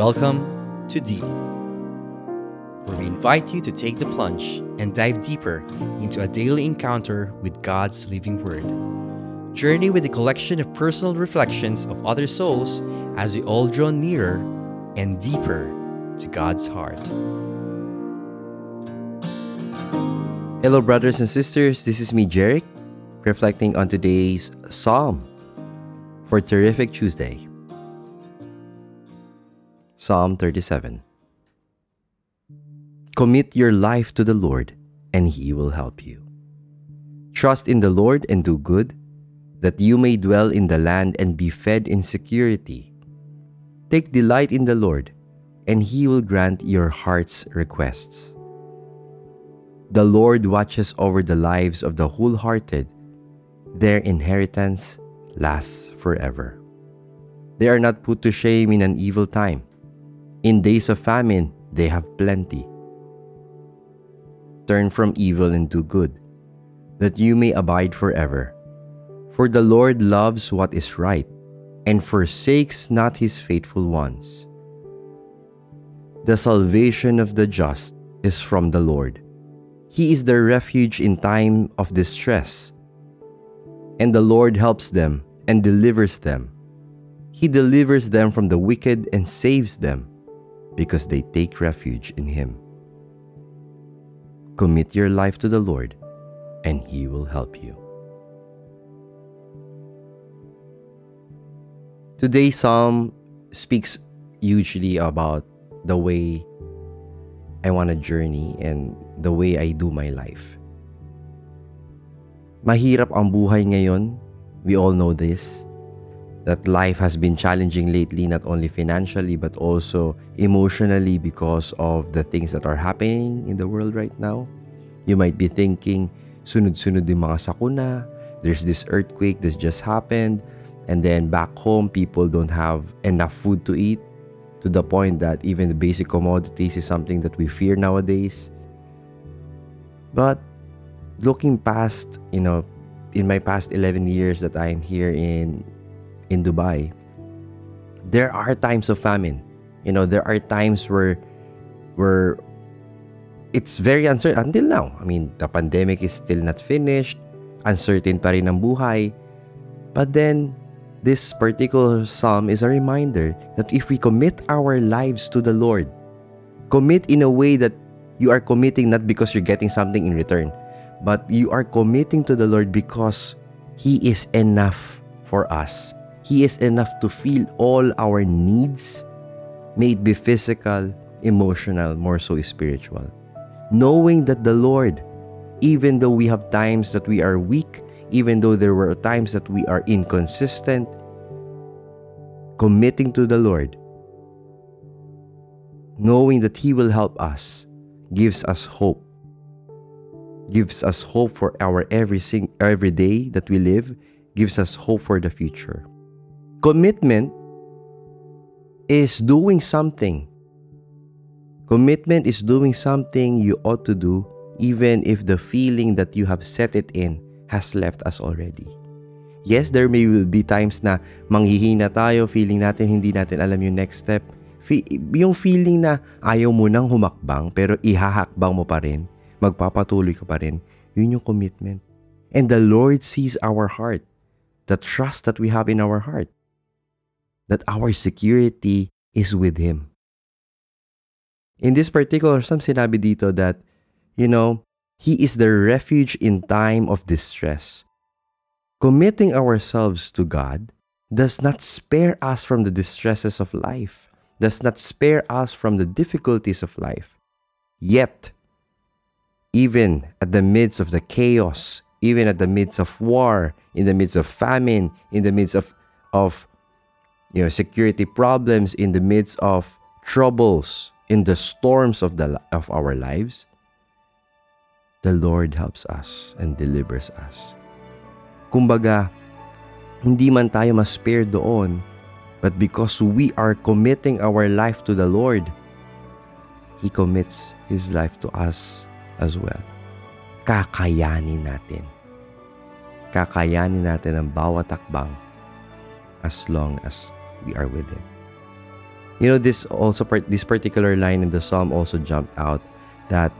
Welcome to Deep, where we invite you to take the plunge and dive deeper into a daily encounter with God's living Word. Journey with a collection of personal reflections of other souls as we all draw nearer and deeper to God's heart. Hello, brothers and sisters. This is me, Jarek, reflecting on today's Psalm for Terrific Tuesday. Psalm 37 Commit your life to the Lord, and He will help you. Trust in the Lord and do good, that you may dwell in the land and be fed in security. Take delight in the Lord, and He will grant your heart's requests. The Lord watches over the lives of the wholehearted, their inheritance lasts forever. They are not put to shame in an evil time in days of famine, they have plenty. Turn from evil and do good, that you may abide forever. For the Lord loves what is right, and forsakes not his faithful ones. The salvation of the just is from the Lord. He is their refuge in time of distress. And the Lord helps them and delivers them. He delivers them from the wicked and saves them because they take refuge in Him. Commit your life to the Lord, and He will help you. Today's psalm speaks hugely about the way I want to journey and the way I do my life. Mahirap ang buhay ngayon. We all know this that life has been challenging lately, not only financially, but also emotionally because of the things that are happening in the world right now. You might be thinking, sunod-sunod yung mga sakuna, there's this earthquake that just happened, and then back home, people don't have enough food to eat to the point that even the basic commodities is something that we fear nowadays. But looking past, you know, in my past 11 years that I am here in in Dubai, there are times of famine. You know, there are times where where it's very uncertain until now. I mean, the pandemic is still not finished. Uncertain pa rin ang buhay. But then, this particular psalm is a reminder that if we commit our lives to the Lord, commit in a way that you are committing not because you're getting something in return, but you are committing to the Lord because He is enough for us. He is enough to feel all our needs, may it be physical, emotional, more so spiritual. Knowing that the Lord, even though we have times that we are weak, even though there were times that we are inconsistent, committing to the Lord, knowing that He will help us, gives us hope. Gives us hope for our every, sing- every day that we live, gives us hope for the future. Commitment is doing something. Commitment is doing something you ought to do even if the feeling that you have set it in has left us already. Yes, there may be times na manghihina tayo, feeling natin hindi natin alam yung next step. Fe- yung feeling na ayaw mo nang humakbang pero ihahakbang mo pa rin, magpapatuloy ka pa rin, yun yung commitment. And the Lord sees our heart, the trust that we have in our heart that our security is with Him. In this particular, some sinabi dito that, you know, He is the refuge in time of distress. Committing ourselves to God does not spare us from the distresses of life, does not spare us from the difficulties of life. Yet, even at the midst of the chaos, even at the midst of war, in the midst of famine, in the midst of, of you know, security problems in the midst of troubles in the storms of the of our lives, the Lord helps us and delivers us. Kumbaga, hindi man tayo ma-spare doon, but because we are committing our life to the Lord, He commits His life to us as well. Kakayanin natin. Kakayanin natin ang bawat takbang as long as we are with Him. You know, this also this particular line in the psalm also jumped out that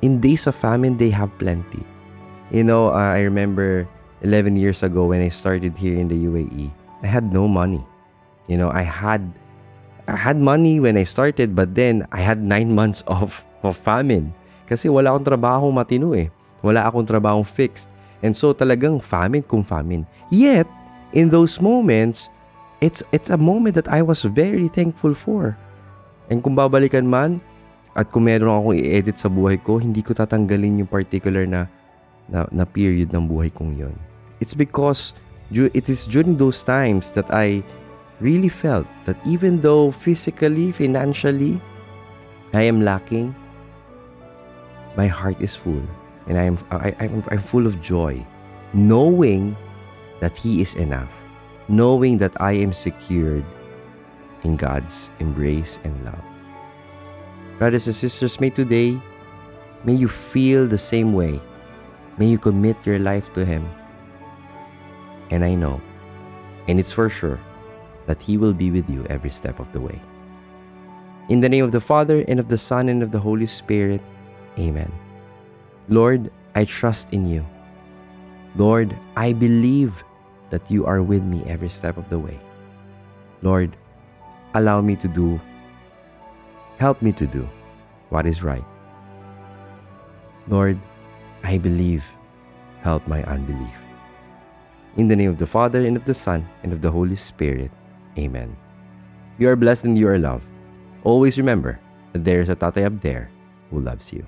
in days of famine they have plenty. You know, uh, I remember 11 years ago when I started here in the UAE, I had no money. You know, I had I had money when I started but then I had 9 months of of famine kasi wala akong trabaho matino eh. Wala akong trabaho fixed. And so talagang famine kung famine. Yet, in those moments, it's it's a moment that I was very thankful for. And kung babalikan man at kung meron akong i-edit sa buhay ko, hindi ko tatanggalin yung particular na na, na period ng buhay kong yon. It's because it is during those times that I really felt that even though physically, financially, I am lacking, my heart is full and I am I, I'm, I'm full of joy knowing that He is enough knowing that I am secured in God's embrace and love. Brothers and sisters, may today, may you feel the same way. May you commit your life to Him. And I know, and it's for sure, that He will be with you every step of the way. In the name of the Father, and of the Son, and of the Holy Spirit, Amen. Lord, I trust in you. Lord, I believe that you are with me every step of the way. Lord, allow me to do, help me to do what is right. Lord, I believe, help my unbelief. In the name of the Father, and of the Son, and of the Holy Spirit. Amen. You are blessed and you are loved. Always remember that there is a tatay up there who loves you.